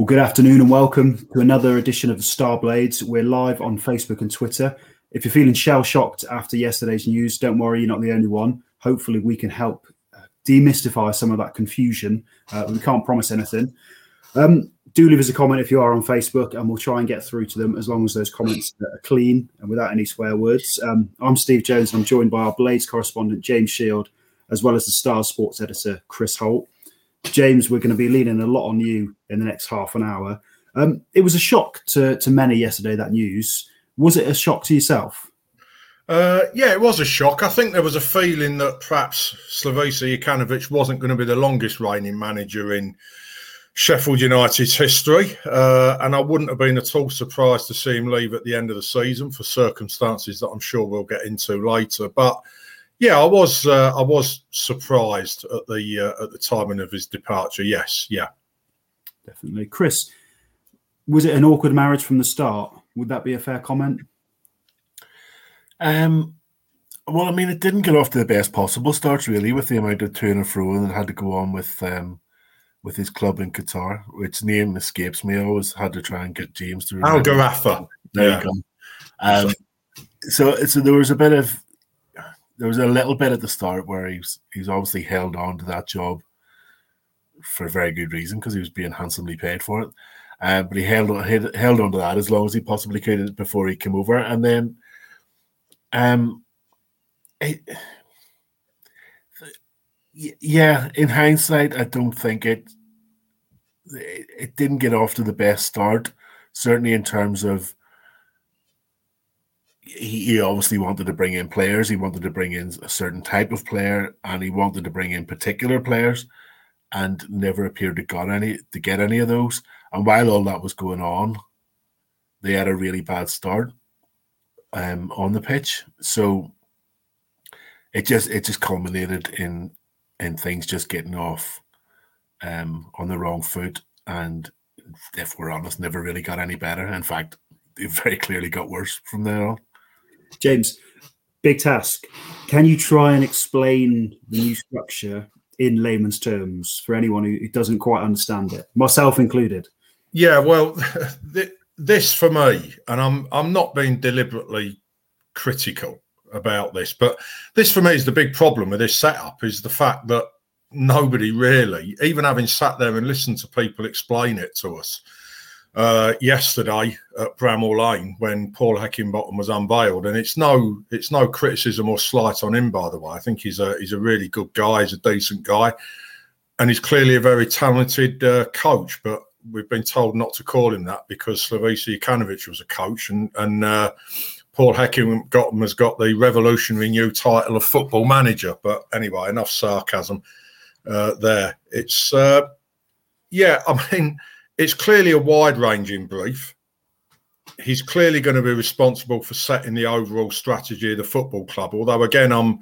Well, good afternoon and welcome to another edition of the Star Blades. We're live on Facebook and Twitter. If you're feeling shell shocked after yesterday's news, don't worry, you're not the only one. Hopefully, we can help uh, demystify some of that confusion. Uh, we can't promise anything. Um, do leave us a comment if you are on Facebook, and we'll try and get through to them as long as those comments are clean and without any swear words. Um, I'm Steve Jones, and I'm joined by our Blades correspondent James Shield, as well as the Star Sports editor Chris Holt. James, we're going to be leaning a lot on you in the next half an hour. Um, it was a shock to, to many yesterday, that news. Was it a shock to yourself? Uh, yeah, it was a shock. I think there was a feeling that perhaps Slavisa Jokanovic wasn't going to be the longest reigning manager in Sheffield United's history. Uh, and I wouldn't have been at all surprised to see him leave at the end of the season for circumstances that I'm sure we'll get into later. But yeah, I was uh, I was surprised at the uh, at the timing of his departure. Yes, yeah, definitely. Chris, was it an awkward marriage from the start? Would that be a fair comment? Um, well, I mean, it didn't get off to the best possible start, really, with the amount of turn and fro that had to go on with um, with his club in Qatar, which name escapes me. I always had to try and get James to. Al Gharafa. There yeah. you go. Um, so, so there was a bit of there was a little bit at the start where he's he's obviously held on to that job for a very good reason because he was being handsomely paid for it. Uh, but he held on held, held on to that as long as he possibly could before he came over, and then, um, it, yeah, in hindsight, I don't think it it didn't get off to the best start. Certainly in terms of he, he obviously wanted to bring in players. He wanted to bring in a certain type of player, and he wanted to bring in particular players, and never appeared to got any to get any of those. And while all that was going on, they had a really bad start um, on the pitch. So it just it just culminated in in things just getting off um, on the wrong foot, and if we're honest, never really got any better. In fact, it very clearly got worse from there on. James, big task. Can you try and explain the new structure in layman's terms for anyone who, doesn't quite understand it, myself included? Yeah, well, this for me, and I'm I'm not being deliberately critical about this, but this for me is the big problem with this setup is the fact that nobody really, even having sat there and listened to people explain it to us, uh, yesterday at Bramall Lane when Paul Heckingbottom was unveiled, and it's no it's no criticism or slight on him, by the way. I think he's a he's a really good guy, he's a decent guy, and he's clearly a very talented uh, coach. But we've been told not to call him that because Slavisa Jokanovic was a coach, and and uh, Paul Heckingbottom has got the revolutionary new title of football manager. But anyway, enough sarcasm uh, there. It's uh, yeah, I mean it's clearly a wide ranging brief. He's clearly going to be responsible for setting the overall strategy of the football club. Although, again, I'm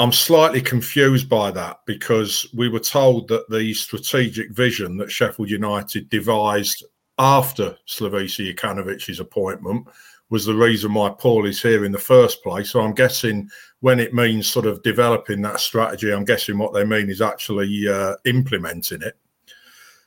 I'm slightly confused by that because we were told that the strategic vision that Sheffield United devised after Slavisa Jokanovic's appointment was the reason why Paul is here in the first place. So I'm guessing when it means sort of developing that strategy, I'm guessing what they mean is actually uh, implementing it.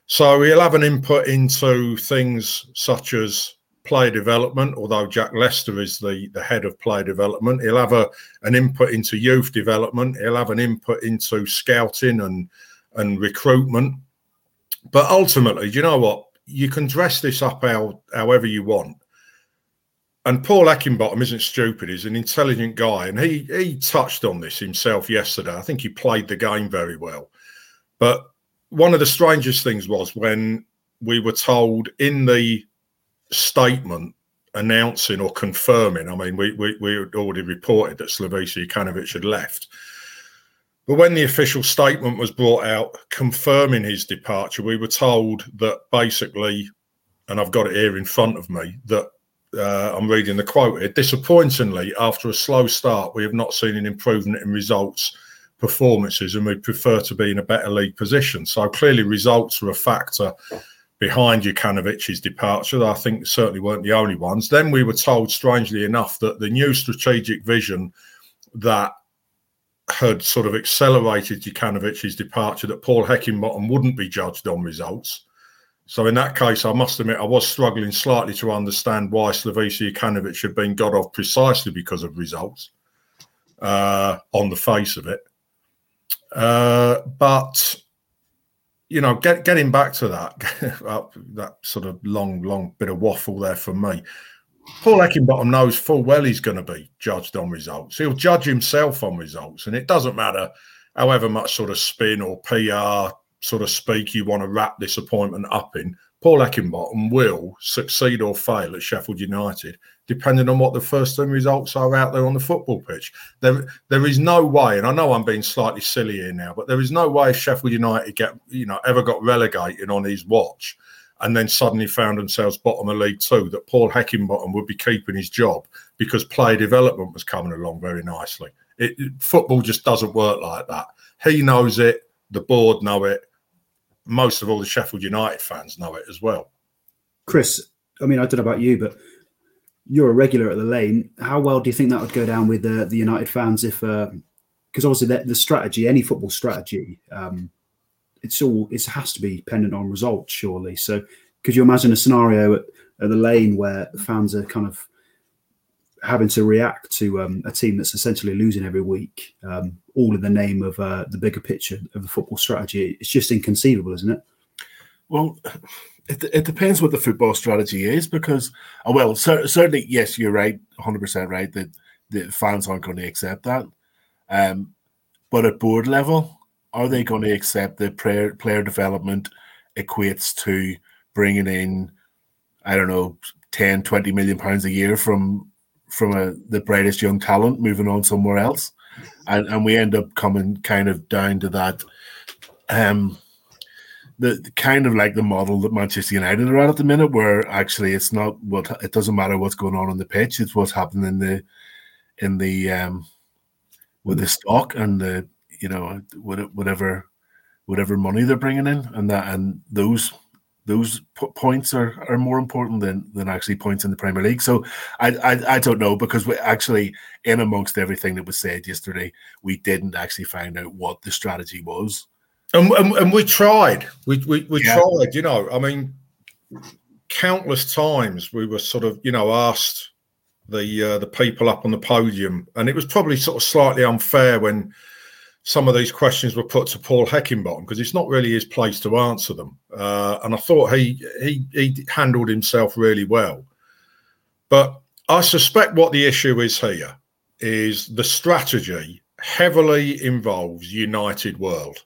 So he'll have an input into things such as player development, although Jack Lester is the, the head of player development. He'll have a, an input into youth development. He'll have an input into scouting and, and recruitment. But ultimately, you know what? You can dress this up how, however you want. And Paul Heckingbottom isn't stupid. He's an intelligent guy. And he, he touched on this himself yesterday. I think he played the game very well. But one of the strangest things was when we were told in the statement announcing or confirming. I mean, we we, we had already reported that Slavisa Jokanovic had left. But when the official statement was brought out confirming his departure, we were told that basically, and I've got it here in front of me, that uh, I'm reading the quote here. Disappointingly, after a slow start, we have not seen an improvement in results performances and we'd prefer to be in a better league position. So clearly, results are a factor behind Jokanovic's departure. I think certainly weren't the only ones. Then we were told, strangely enough, that the new strategic vision that had sort of accelerated Jokanovic's departure, that Paul Heckingbottom wouldn't be judged on results. So in that case, I must admit I was struggling slightly to understand why Slavisa Jokanovic had been got off precisely because of results uh, on the face of it. Uh, but you know, get, getting back to that that sort of long, long bit of waffle there from me. Paul Heckingbottom knows full well he's going to be judged on results. He'll judge himself on results, and it doesn't matter however much sort of spin or PR sort of speak you want to wrap this appointment up in. Paul Heckingbottom will succeed or fail at Sheffield United, depending on what the first team results are out there on the football pitch. There, there is no way, and I know I'm being slightly silly here now, but there is no way Sheffield United get, you know, ever got relegated on his watch and then suddenly found themselves bottom of League Two, that Paul Heckingbottom would be keeping his job because player development was coming along very nicely. It, football just doesn't work like that. He knows it. The board know it. Most of all the Sheffield United fans know it as well. Chris, I mean, I don't know about you, but you're a regular at the lane. How well do you think that would go down with the, the United fans if, because uh, obviously the, the, strategy, any football strategy, um, it's all it has to be dependent on results, surely. So, could you imagine a scenario at, at the lane where fans are kind of having to react to um, a team that's essentially losing every week, um, all in the name of uh, the bigger picture of the football strategy? It's just inconceivable, isn't it? Well, it, it depends what the football strategy is because, uh, well, cer- certainly, yes, you're right, 100% right that the fans aren't going to accept that. Um, but at board level, are they going to accept that player, player development equates to bringing in, I don't know, 10, 20 million pounds a year from from a, the brightest young talent moving on somewhere else? And, and we end up coming kind of down to that um, the kind of like the model that Manchester United are at at the minute, where actually it's not what it doesn't matter what's going on on the pitch; it's what's happening in the in the um with the stock and the you know whatever whatever money they're bringing in, and that and those those points are, are more important than than actually points in the Premier League. So I, I I don't know because we actually in amongst everything that was said yesterday, we didn't actually find out what the strategy was and, and, and we tried. We we, we yeah. tried. You know, I mean, countless times we were sort of you know asked the uh, the people up on the podium, and it was probably sort of slightly unfair when some of these questions were put to Paul Heckingbottom because it's not really his place to answer them. Uh, and I thought he he he handled himself really well. But I suspect what the issue is here is the strategy heavily involves United World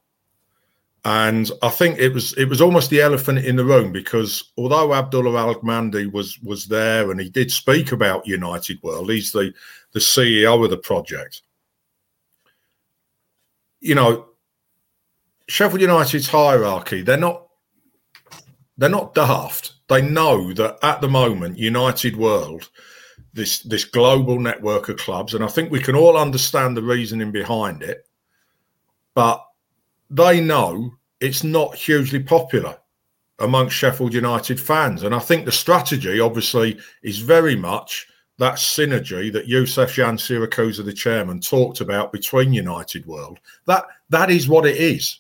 and I think it was it was almost the elephant in the room because although Abdullah Al Ghamdi was was there and he did speak about United World, he's the the CEO of the project. You know, Sheffield United's hierarchy, they're not they're not daft. They know that at the moment, United World, this this global network of clubs, and I think we can all understand the reasoning behind it, but they know it's not hugely popular amongst Sheffield United fans. And I think the strategy, obviously, is very much that synergy that Yusuf Giansiracusa, the chairman, talked about between United World. That that is what it is.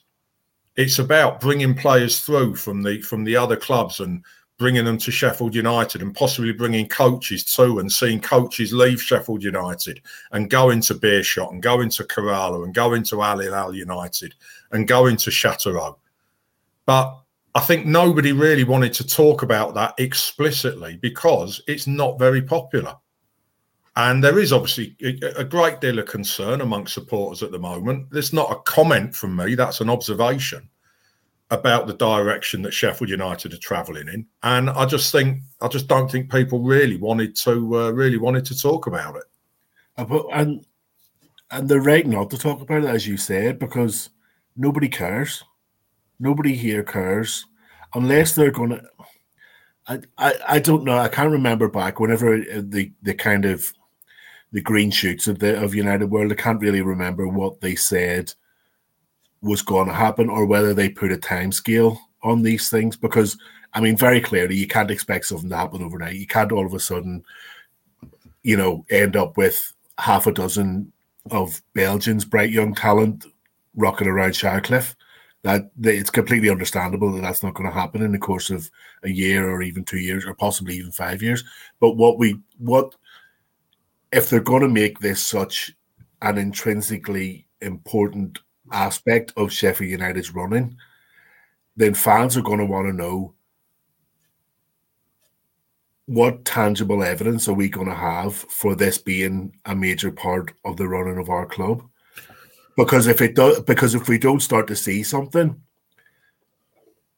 It's about bringing players through from the from the other clubs and bringing them to Sheffield United and possibly bringing coaches too and seeing coaches leave Sheffield United and go into Beerschot and go into Kerala and go into Al Hilal United and go into Châteauroux. But I think nobody really wanted to talk about that explicitly because it's not very popular. And there is obviously a great deal of concern amongst supporters at the moment. There's not a comment from me, that's an observation about the direction that Sheffield United are travelling in, and I just think I just don't think people really wanted to uh, really wanted to talk about it. Uh, and and they're right not to talk about it, as you said, because nobody cares. Nobody here cares, unless they're going to. I, I, I don't know. I can't remember back whenever the the kind of the green shoots of the of United World. I can't really remember what they said was going to happen or whether they put a time scale on these things because I mean very clearly you can't expect something to happen overnight. You can't all of a sudden, you know, end up with half a dozen of Belgians, bright young talent, rocking around Shirecliffe that it's completely understandable that that's not going to happen in the course of a year or even two years or possibly even five years. But what we what if they're going to make this such an intrinsically important aspect of Sheffield United's running, then fans are going to want to know what tangible evidence are we going to have for this being a major part of the running of our club? Because if it does, because if we don't start to see something,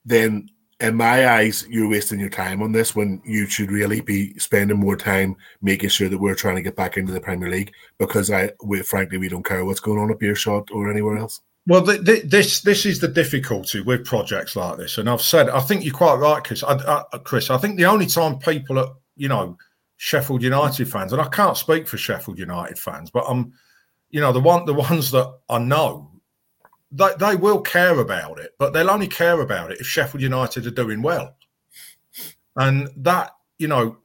then in my eyes, you're wasting your time on this when you should really be spending more time making sure that we're trying to get back into the Premier League. Because I, we, frankly, we don't care what's going on at Beerschot or anywhere else. Well, this this is the difficulty with projects like this, and I've said I think you're quite right, Chris. I, I, Chris, I think the only time people are, you know, Sheffield United fans, and I can't speak for Sheffield United fans, but I'm, you know, the one the ones that I know, they they will care about it, but they'll only care about it if Sheffield United are doing well, and that you know,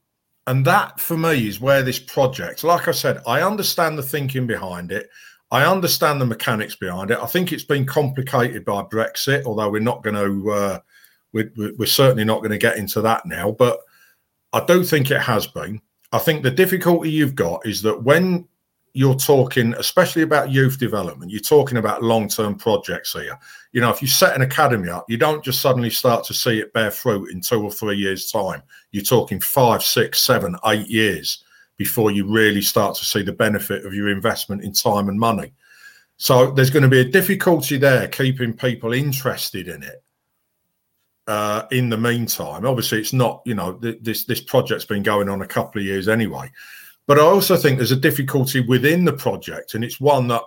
and that for me is where this project. Like I said, I understand the thinking behind it. I understand the mechanics behind it. I think it's been complicated by Brexit, although we're not going to, uh, we're, we're certainly not going to get into that now. But I do think it has been. I think the difficulty you've got is that when you're talking, especially about youth development, you're talking about long term projects here. You know, if you set an academy up, you don't just suddenly start to see it bear fruit in two or three years' time. You're talking five, six, seven, eight years before you really start to see the benefit of your investment in time and money. So there's going to be a difficulty there keeping people interested in it. Uh, in the meantime, obviously, it's not you know th- this this project's been going on a couple of years anyway. But I also think there's a difficulty within the project, and it's one that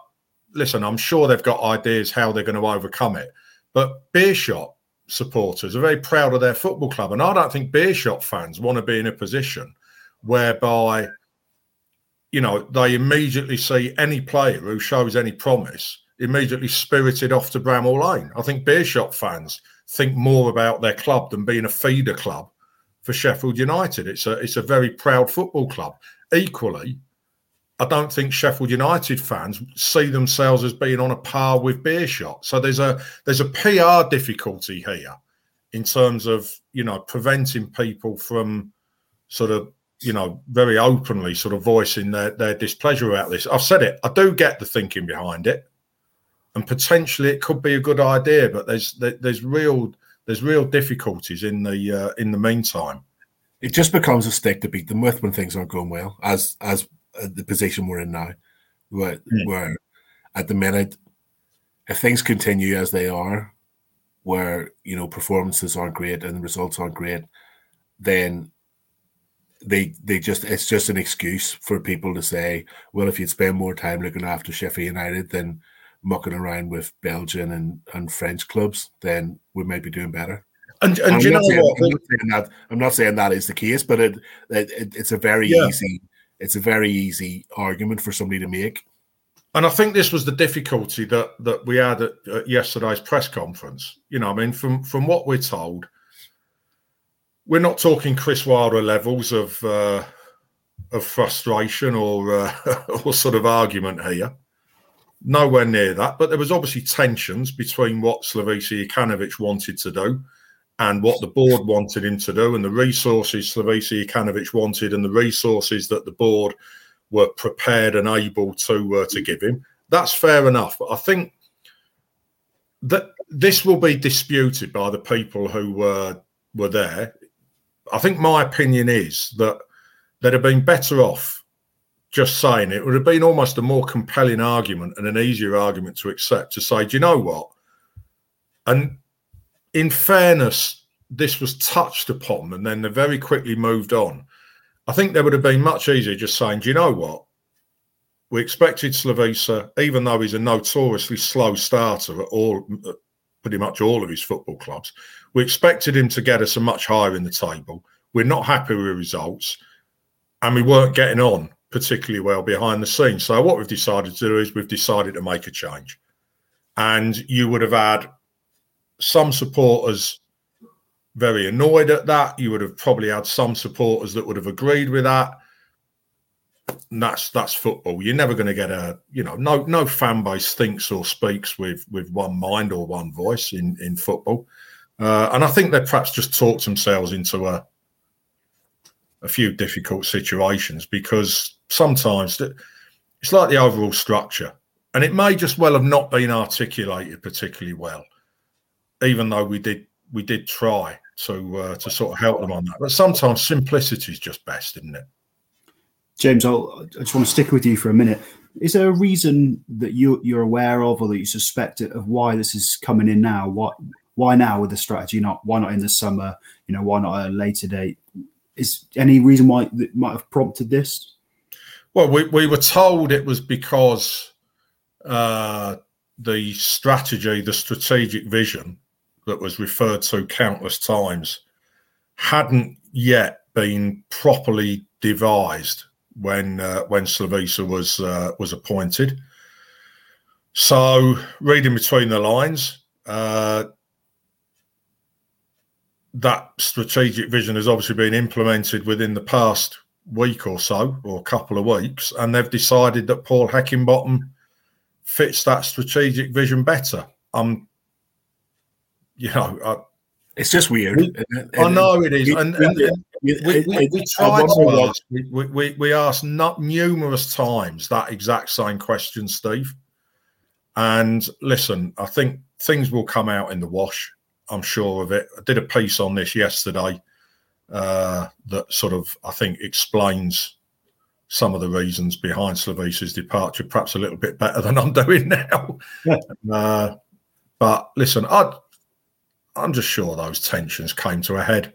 listen, I'm sure they've got ideas how they're going to overcome it. But Beerschot supporters are very proud of their football club, and I don't think Beerschot fans want to be in a position whereby you know, they immediately see any player who shows any promise immediately spirited off to Bramall Lane. I think Beerschot fans think more about their club than being a feeder club for Sheffield United. It's a it's a very proud football club. Equally, I don't think Sheffield United fans see themselves as being on a par with Beerschot. So there's a there's a PR difficulty here in terms of you know preventing people from sort of you know, very openly sort of voicing their, their displeasure about this. I've said it. I do get the thinking behind it, and potentially it could be a good idea, but there's there's real there's real difficulties in the uh, in the meantime. It just becomes a stick to beat them with when things aren't going well, as as uh, the position we're in now, where mm. where at the minute, if things continue as they are, where you know performances aren't great and the results aren't great, then they they just it's just an excuse for people to say, well, if you'd spend more time looking after Sheffield United than mucking around with Belgian and, and French clubs, then we might be doing better. And, and, and you know saying, what? I'm not, saying that, I'm not saying that is the case, but it, it it's a very yeah. easy it's a very easy argument for somebody to make. And I think this was the difficulty that that we had at, at yesterday's press conference. You know, I mean, from from what we're told, we're not talking Chris Wilder levels of uh, of frustration or uh, or sort of argument here. Nowhere near that. But there was obviously tensions between what Slavisa Jokanovic wanted to do and what the board wanted him to do, and the resources Slavisa Jokanovic wanted, and the resources that the board were prepared and able to uh, to give him. That's fair enough. But I think that this will be disputed by the people who were were there I think my opinion is that they'd have been better off just saying it would have been almost a more compelling argument and an easier argument to accept to say, do you know what? And in fairness, this was touched upon and then they very quickly moved on. I think there would have been much easier just saying, do you know what? We expected Slavisa, even though he's a notoriously slow starter at all, pretty much all of his football clubs, we expected him to get us a much higher in the table. We're not happy with results, and we weren't getting on particularly well behind the scenes. So what we've decided to do is we've decided to make a change, and you would have had some supporters very annoyed at that. You would have probably had some supporters that would have agreed with that. And that's that's football. You're never going to get a you know no no fan base thinks or speaks with with one mind or one voice in in football. Uh, and I think they perhaps just talked themselves into a a few difficult situations because sometimes it's like the overall structure, and it may just well have not been articulated particularly well, even though we did we did try to uh, to sort of help them on that. But sometimes simplicity is just best, isn't it? James, I'll, I just want to stick with you for a minute. Is there a reason that you you're aware of or that you suspect of why this is coming in now? What why now with the strategy? Not why not in the summer? You know, why not at a later date? Is any reason why that might have prompted this? Well, we, we were told it was because uh, the strategy, the strategic vision that was referred to countless times, hadn't yet been properly devised when uh, when Slavisa was uh, was appointed. So, reading between the lines, uh, that strategic vision has obviously been implemented within the past week or so, or a couple of weeks, and they've decided that Paul Heckingbottom fits that strategic vision better. Um, you know, I, it's just weird. I know it is, and, and, and we, we, we, tried to ask. We, we, we asked not numerous times that exact same question, Steve. And listen, I think things will come out in the wash. I'm sure of it. I did a piece on this yesterday uh, that sort of, I think, explains some of the reasons behind Slavisa's departure, perhaps a little bit better than I'm doing now. Yeah. Uh, but listen, I, I'm just sure those tensions came to a head.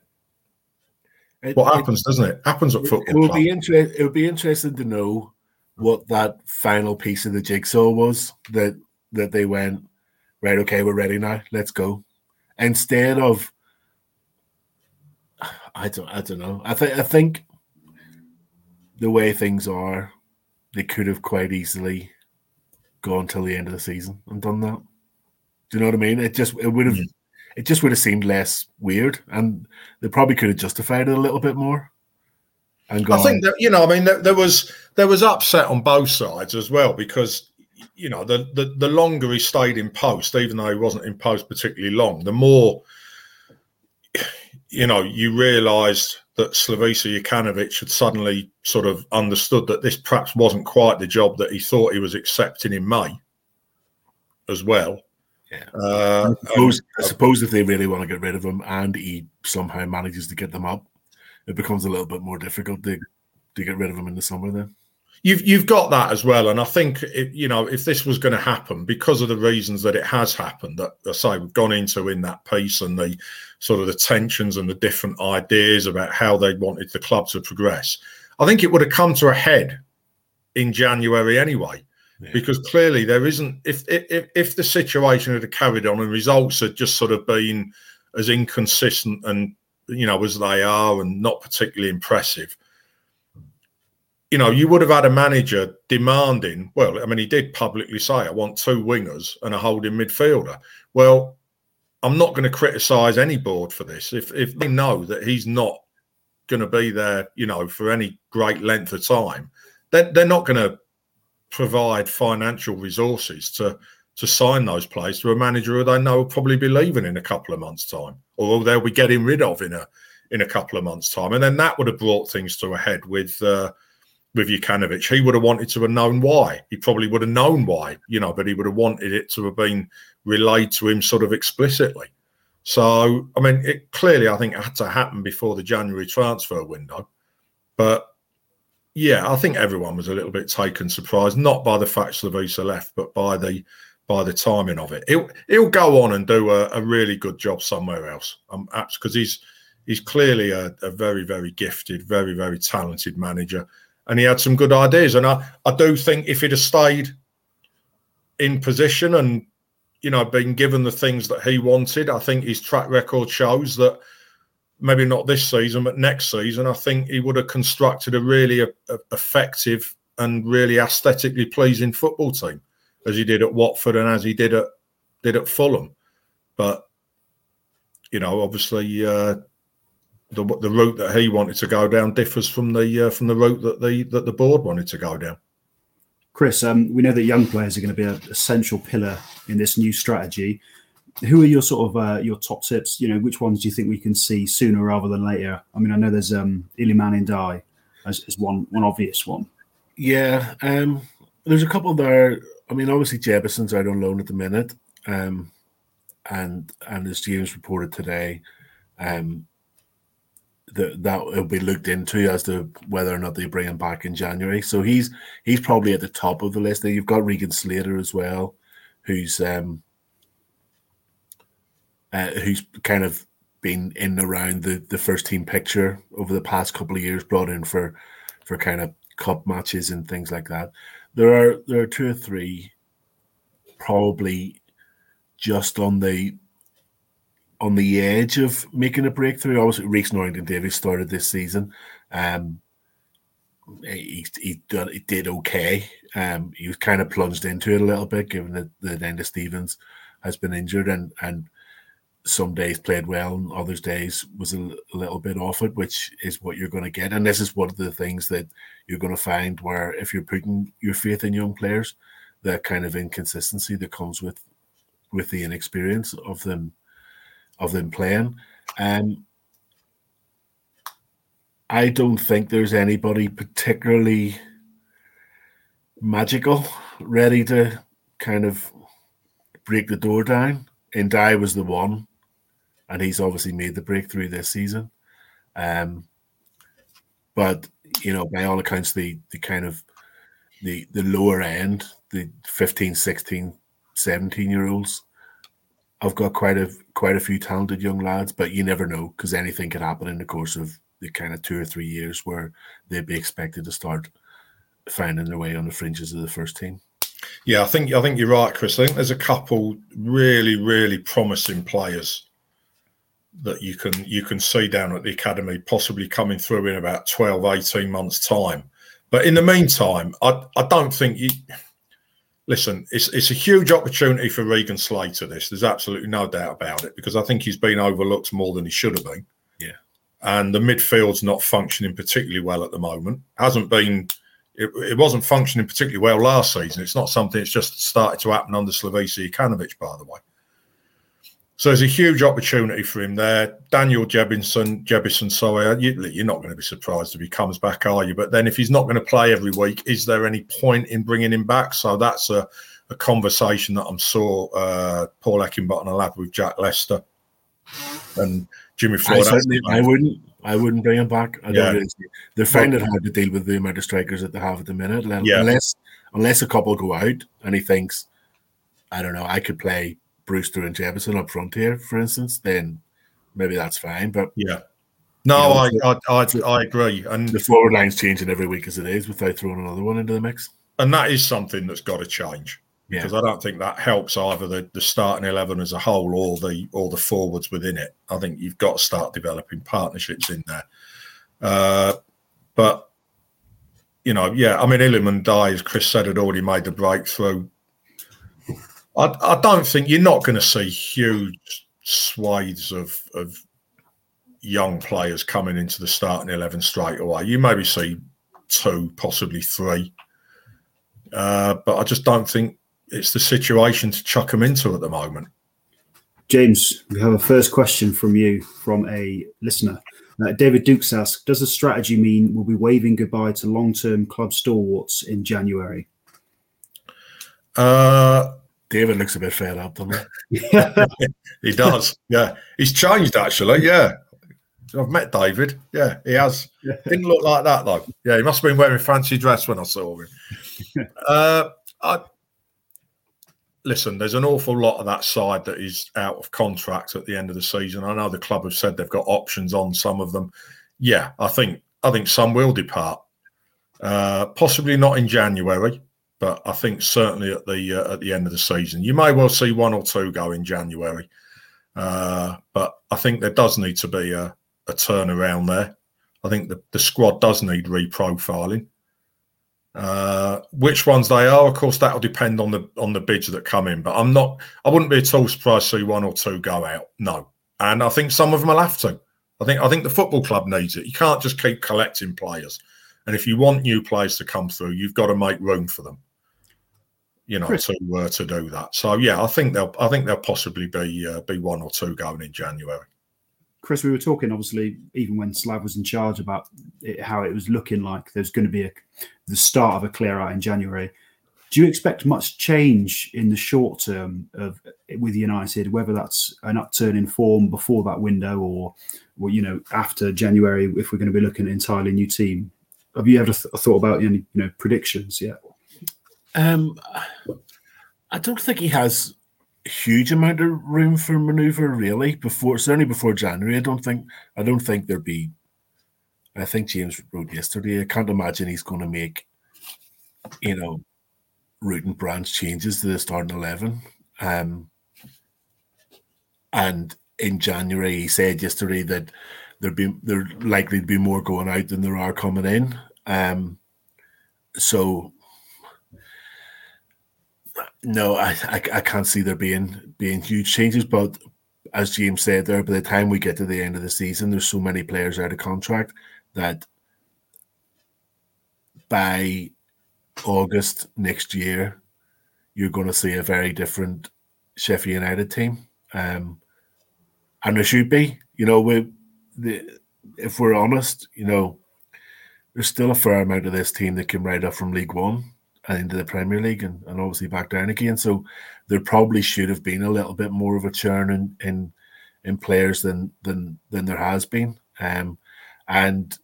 It, what happens, it, doesn't it? Happens at football. It will be interesting. It would be interesting to know what that final piece of the jigsaw was that that they went right. Okay, we're ready now. Let's go. Instead of I don't I don't know. I think I think the way things are, they could have quite easily gone till the end of the season and done that. Do you know what I mean? It just it would have mm. It just would have seemed less weird, and they probably could have justified it a little bit more. And gone. I think that you know, I mean, there, there was there was upset on both sides as well because you know the, the the longer he stayed in post, even though he wasn't in post particularly long, the more you know, you realised that Slavisa Jokanovic had suddenly sort of understood that this perhaps wasn't quite the job that he thought he was accepting in May as well. Yeah. Uh, I, suppose, I suppose if they really want to get rid of him and he somehow manages to get them up, it becomes a little bit more difficult to, to get rid of him in the summer then. You've you've got that as well, and I think it, you know if this was going to happen because of the reasons that it has happened that I say we've gone into in that piece and the sort of the tensions and the different ideas about how they wanted the club to progress. I think it would have come to a head in January anyway, because clearly there isn't. If, if if the situation had carried on and results had just sort of been as inconsistent and you know as they are and not particularly impressive, you know, you would have had a manager demanding. Well, I mean, he did publicly say, "I want two wingers and a holding midfielder." Well, I'm not going to criticise any board for this. If if they know that he's not going to be there, you know, for any great length of time, then they're not going to provide financial resources to to sign those players to a manager who they know will probably be leaving in a couple of months' time, or they'll be getting rid of in a in a couple of months' time, and then that would have brought things to a head with. Uh, with Jokanovic, he would have wanted to have known why. He probably would have known why, you know, but he would have wanted it to have been relayed to him sort of explicitly. So, I mean, it clearly, I think, had to happen before the January transfer window. But yeah, I think everyone was a little bit taken surprised, not by the fact Slavisa left, but by the by the timing of it. He'll he'll go on and do a, a really good job somewhere else. Um, because he's he's clearly a, a very very gifted, very very talented manager and he had some good ideas. And I, I do think if he'd have stayed in position and you know been given the things that he wanted, I think his track record shows that maybe not this season, but next season, I think he would have constructed a really a, a effective and really aesthetically pleasing football team, as he did at Watford and as he did at did at Fulham. But you know, obviously, uh, the the route that he wanted to go down differs from the uh, from the route that the that the board wanted to go down. Chris, um, we know that young players are going to be a essential pillar in this new strategy. Who are your sort of uh, your top tips? You know, which ones do you think we can see sooner rather than later? I mean, I know there's um, Iliman Ndiaye as, as one one obvious one. Yeah, um, there's a couple there. I mean, obviously Jebbison's out on loan at the minute, um, and and as James reported today, um, that that will be looked into as to whether or not they bring him back in January. So he's he's probably at the top of the list. Then you've got Regan Slater as well, who's um uh, who's kind of been in around the the first team picture over the past couple of years, brought in for for kind of cup matches and things like that. There are there are two or three probably just on the on the edge of making a breakthrough. Obviously, Rhys Norrington Davies started this season. Um, he, he, did, he did okay. Um, he was kind of plunged into it a little bit, given that, that Enda Stevens has been injured and and some days played well and others days was a, little bit off it, which is what you're going to get. And this is one of the things that you're going to find where if you're putting your faith in young players, that kind of inconsistency that comes with with the inexperience of them of them playing. Um, I don't think there's anybody particularly magical ready to kind of break the door down. And I was the one, and he's obviously made the breakthrough this season. Um, but you know, by all accounts, the the kind of the the lower end, the 15, 16, 17 year olds I've got quite a quite a few talented young lads, but you never know because anything could happen in the course of the kind of two or three years where they'd be expected to start finding their way on the fringes of the first team. Yeah, I think I think you're right, Chris. I think there's a couple really, really promising players that you can you can see down at the academy possibly coming through in about 12, 18 months' time. But in the meantime, I, I don't think you listen, it's it's a huge opportunity for Regan Slater. This there's absolutely no doubt about it because I think he's been overlooked more than he should have been. Yeah, and the midfield's not functioning particularly well at the moment. Hasn't been. It, it wasn't functioning particularly well last season. It's not something that's just started to happen under Slavisa Jokanovic, by the way. So there's a huge opportunity for him there. Daniel Jebbison, Jebbison, sorry, you, are not going to be surprised if he comes back, are you? But then if he's not going to play every week, is there any point in bringing him back? So that's a, a conversation that I'm sure uh, Paul Heckingbottom will have with Jack Lester and Jimmy Floyd. I, I wouldn't. I wouldn't bring him back. I yeah. don't They're finding it hard to deal with the amount of strikers that they have at the minute. Yeah. Unless unless a couple go out and he thinks, I don't know, I could play Brewster and Jebbison up front here, for instance, then maybe that's fine. But yeah, no, you know, I, I, I I agree. And the forward line's changing every week as it is, without throwing another one into the mix. And that is something that's got to change because yeah. I don't think that helps either the, the starting eleven as a whole or the or the forwards within it. I think you've got to start developing partnerships in there. Uh, but you know, yeah, I mean, Iliman Ndiaye, as Chris said, had already made the breakthrough. I, I don't think you're not going to see huge swathes of, of young players coming into the starting 11 straight away. You maybe see two, possibly three. Uh, but I just don't think it's the situation to chuck them into at the moment. James, we have a first question from you from a listener. Uh, David Dukes asks Does the strategy mean we'll be waving goodbye to long term club stalwarts in January? Uh, David looks a bit fed up, doesn't he? he does. Yeah, he's changed actually. Yeah, I've met David. Yeah, he has. Didn't look like that though. Yeah, he must have been wearing fancy dress when I saw him. uh, I, listen, there's an awful lot of that side that is out of contract at the end of the season. I know the club have said they've got options on some of them. Yeah, I think I think some will depart. Uh, possibly not in January but I think certainly at the uh, at the end of the season, you may well see one or two go in January. Uh, but I think there does need to be a, a turnaround there. I think the, the squad does need reprofiling. Uh, which ones they are, of course, that'll depend on the on the bids that come in. But I'm not. I wouldn't be at all surprised to see one or two go out. No, and I think some of them will have to. I think I think the football club needs it. You can't just keep collecting players, and if you want new players to come through, you've got to make room for them. You know, to uh, to do that. So yeah, I think they'll I think they'll possibly be uh, be one or two going in January. Chris, we were talking obviously even when Slav was in charge about it, how it was looking like there's going to be a, the start of a clear out in January. Do you expect much change in the short term of with United, whether that's an upturn in form before that window or, or you know after January, if we're going to be looking at an entirely new team? Have you ever th- thought about any you know predictions yet? Um, I don't think he has huge amount of room for maneuver really before certainly before January. I don't think I don't think there'd be. I think James wrote yesterday. I can't imagine he's going to make, you know, root and branch changes to the starting 11. Um, and in January, he said yesterday that there'd be there likely to be more going out than there are coming in. Um, so no, I, I, I can't see there being being huge changes. But as James said there, by the time we get to the end of the season, there's so many players out of contract that by August next year, you're going to see a very different Sheffield United team. Um, and there should be, you know, we, the, if we're honest, you know, there's still a fair amount of this team that came right up from League One into the Premier League and, and obviously back down again. So there probably should have been a little bit more of a churn in in, in players than than than there has been. Um, and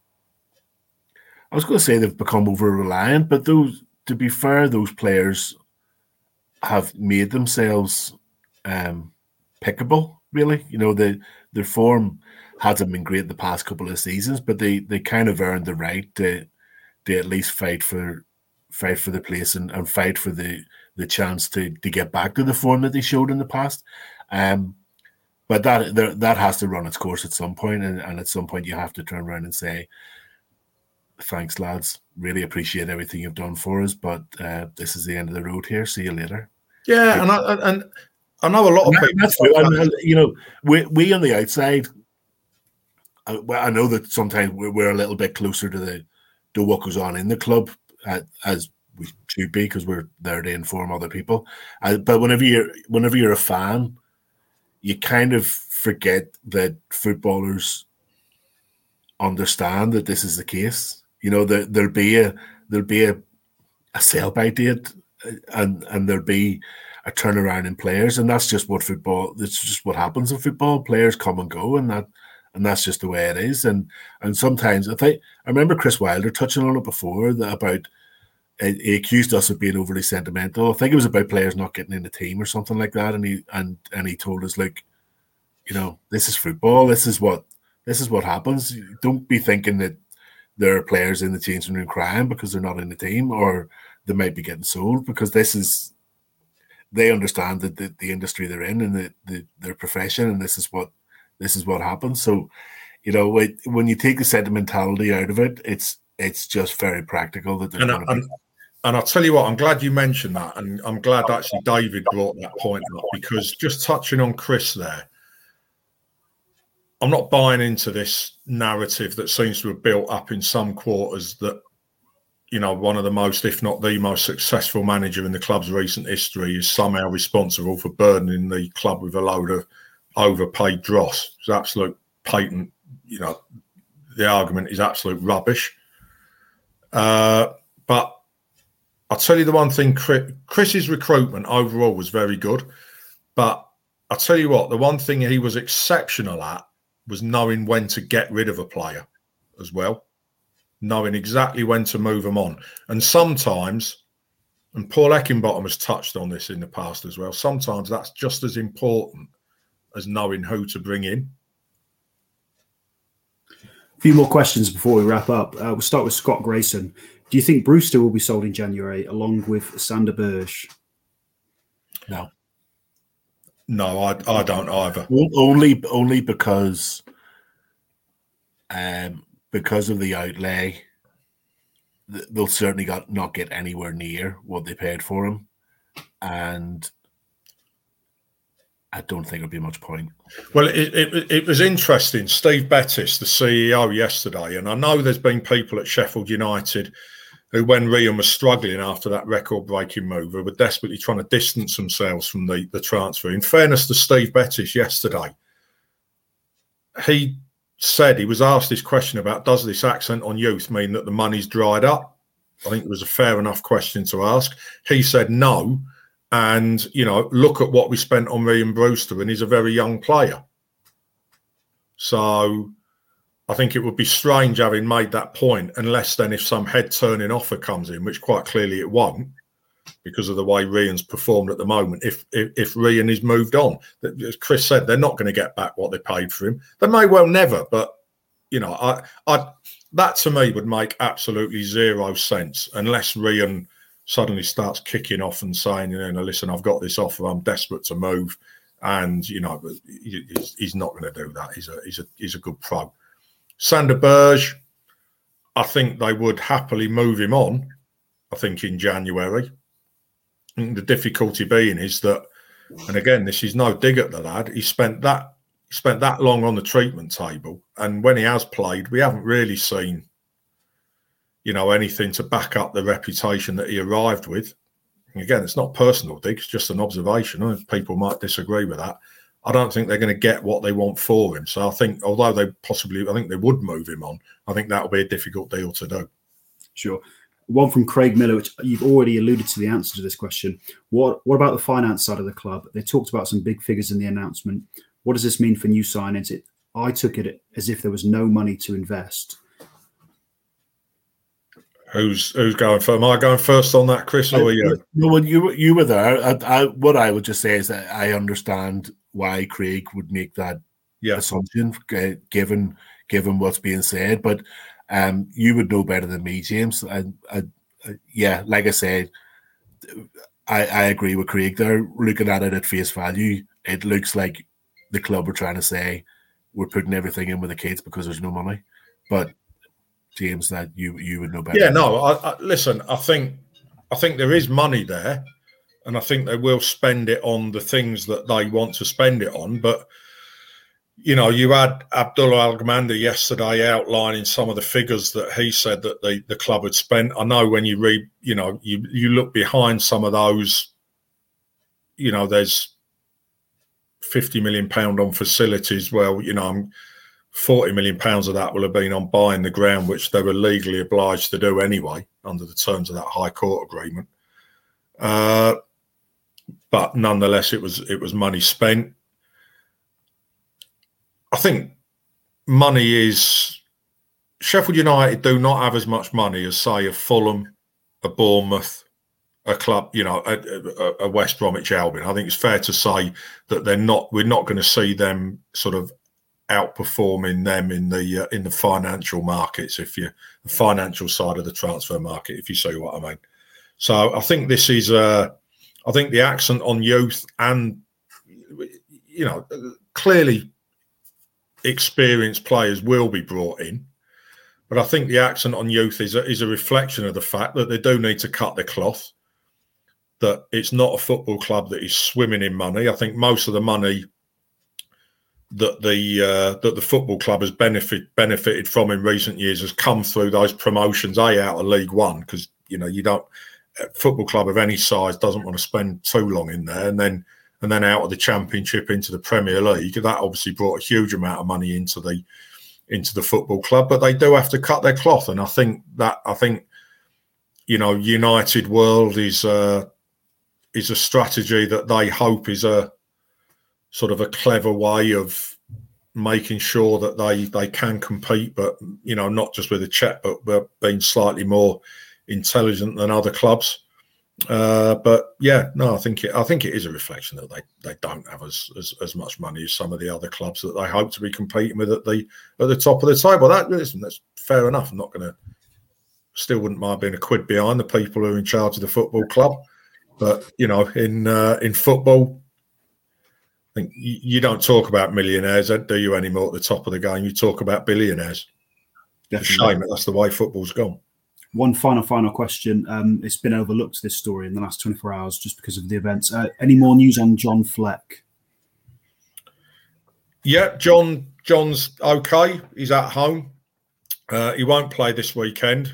I was going to say they've become over reliant, but those, to be fair, those players have made themselves um, pickable. Really, you know, the their form hasn't been great the past couple of seasons, but they they kind of earned the right to to at least fight for fight for the place and, and fight for the the chance to to get back to the form that they showed in the past. Um, but that that has to run its course at some point, and, and at some point you have to turn around and say, thanks, lads. Really appreciate everything you've done for us, but uh, this is the end of the road here. See you later. Yeah, and I, and I know a lot of people. That's true. And, you know, we we on the outside. I, I know that sometimes we're, we're, a little bit closer to the to what goes on in the club uh, as we should be because we're there to inform other people. Uh, but whenever you're whenever you're a fan, you kind of forget that footballers understand that this is the case. You know, there, there'll be a there'll be a, a sell by date, uh, and and there'll be a turnaround in players, and that's just what football. It's just what happens in football. Players come and go, and that and that's just the way it is. And and sometimes I think I remember Chris Wilder touching on it before that about eh, he accused us of being overly sentimental. I think it was about players not getting in the team or something like that. And he and and he told us like, you know, this is football. This is what this is what happens. Don't be thinking that there are players in the changing room crying because they're not in the team or they might be getting sold because this is they understand that the, the industry they're in and the, the, their profession and this is what this is what happens. So, you know, when you take the sentimentality out of it, it's it's just very practical that and, and, and I'll tell you what, I'm glad you mentioned that, and I'm glad actually David brought that point up because just touching on Chris there, I'm not buying into this narrative that seems to have built up in some quarters that you know one of the most, if not the most successful manager in the club's recent history is somehow responsible for burdening the club with a load of overpaid dross. It's absolute patent. You know, the argument is absolute rubbish. Uh, but I'll tell you the one thing: Chris's recruitment overall was very good, but I'll tell you what, the one thing he was exceptional at was knowing when to get rid of a player as well, knowing exactly when to move them on. And sometimes, and Paul Heckingbottom has touched on this in the past as well, sometimes that's just as important as knowing who to bring in. A few more questions before we wrap up. Uh, we'll start with Scott Grayson. Do you think Brewster will be sold in January along with Sander Berge? No. No, I, I don't either. Only only because um because of the outlay they'll certainly got not get anywhere near what they paid for him. And I don't think it'd be much point. Well, it, it, it, was interesting. Steve Bettis, the CEO, yesterday, and I know there's been people at Sheffield United who, when Rhian was struggling after that record breaking move, were desperately trying to distance themselves from the, the transfer. In fairness to Steve Bettis yesterday, he said he was asked this question about does this accent on youth mean that the money's dried up? I think it was a fair enough question to ask. He said no and, you know, look at what we spent on Rhian Brewster, and he's a very young player. So I think it would be strange having made that point, unless then if some head turning offer comes in, which quite clearly it won't, because of the way Rhian's performed at the moment. If if, if is moved on, as Chris said, they're not going to get back what they paid for him. They may well never, but you know, I I that to me would make absolutely zero sense unless Rhian – suddenly starts kicking off and saying, you know, listen, I've got this offer, I'm desperate to move, and you know, he's, he's not going to do that. He's a he's a he's a good pro. Sander Berge, I think they would happily move him on. I think in January. the difficulty being is that, and again, this is no dig at the lad. He spent that spent that long on the treatment table, and when he has played, we haven't really seen you know, anything to back up the reputation that he arrived with. again, it's not personal, Dick. It's just an observation. People might disagree with that. I don't think they're going to get what they want for him. So I think, although they possibly, I think they would move him on. I think that will be a difficult deal to do. Sure. One from Craig Miller, which you've already alluded to the answer to this question. What What about the finance side of the club? They talked about some big figures in the announcement. What does this mean for new signings? It, I took it as if there was no money to invest. Who's who's going first? Am I going first on that, Chris, or you? No, when you you were there, I, I, what I would just say is that I understand why Craig would make that yeah. assumption, given given what's being said. But um, you would know better than me, James. I, I, yeah, like I said, I, I agree with Craig there. Looking at it at face value, it looks like the club are trying to say we're putting everything in with the kids because there's no money. But James, that you you would know better. Yeah, no. I, I, listen, I think I think there is money there, and I think they will spend it on the things that they want to spend it on. But you know, you had Abdullah Al yesterday outlining some of the figures that he said that the, the club had spent. I know when you read, you know, you you look behind some of those, you know, there's fifty million pound on facilities. Well, you know, I'm 40 million pounds of that will have been on buying the ground, which they were legally obliged to do anyway under the terms of that High Court agreement. Uh, but nonetheless, it was it was money spent. I think money is Sheffield United do not have as much money as say a Fulham, a Bournemouth, a club, you know, a, a, West Bromwich Albion. I think it's fair to say that they're not. We're not going to see them sort of outperforming them in the uh, in the financial markets if you the financial side of the transfer market if you see what I mean. So I think this is uh I think the accent on youth and you know clearly experienced players will be brought in. But I think the accent on youth is a, is a reflection of the fact that they do need to cut their cloth. That it's not a football club that is swimming in money. I think most of the money that the uh, that the football club has benefit benefited from in recent years has come through those promotions a out of League One because you know you don't football club of any size doesn't want to spend too long in there and then and then out of the championship into the Premier League that obviously brought a huge amount of money into the into the football club but they do have to cut their cloth and I think that I think you know United World is uh, is a strategy that they hope is a sort of a clever way of making sure that they they can compete, but you know, not just with a check, but, but being slightly more intelligent than other clubs. Uh, but yeah, no, I think it. I think it is a reflection that they, they don't have as, as, as much money as some of the other clubs that they hope to be competing with at the at the top of the table. That listen, that's fair enough. I'm not going to. Still, wouldn't mind being a quid behind the people who are in charge of the football club, but you know, in uh, in football, I think you don't talk about millionaires, do you, anymore at the top of the game? You talk about billionaires. Definitely. It's a shame that's the way football's gone. One final, final question. Um, it's been overlooked this story in the last 24 hours just because of the events. Uh, any more news on John Fleck? Yeah, John. John's okay. He's at home. Uh, he won't play this weekend,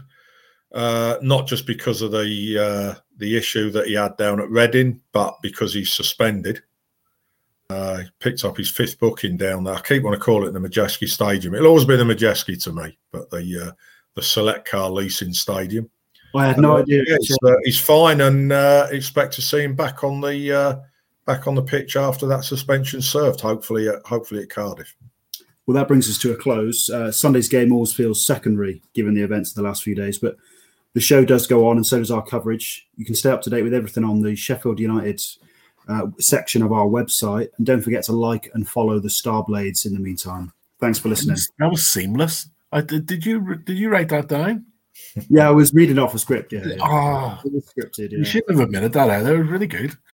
uh, not just because of the uh, the issue that he had down at Reading, but because he's suspended. Uh, picked up his fifth booking down there. I keep want to call it the Madejski Stadium. It'll always be the Madejski to me, but the uh, the Select Car Leasing Stadium. I had no Uh, idea. yeah, he's, uh, he's fine, and uh, expect to see him back on the uh, back on the pitch after that suspension served. Hopefully, at, hopefully at Cardiff. Well, that brings us to a close. Uh, Sunday's game always feels secondary given the events of the last few days, but the show does go on, and so does our coverage. You can stay up to date with everything on the Sheffield United uh, section of our website, and don't forget to like and follow the Star Blades in the meantime. Thanks for listening. That was seamless. I, did, did you did you write that down? Yeah, I was reading off a script. Yeah, yeah. Oh, scripted. you shouldn't have admitted that either. It was really good.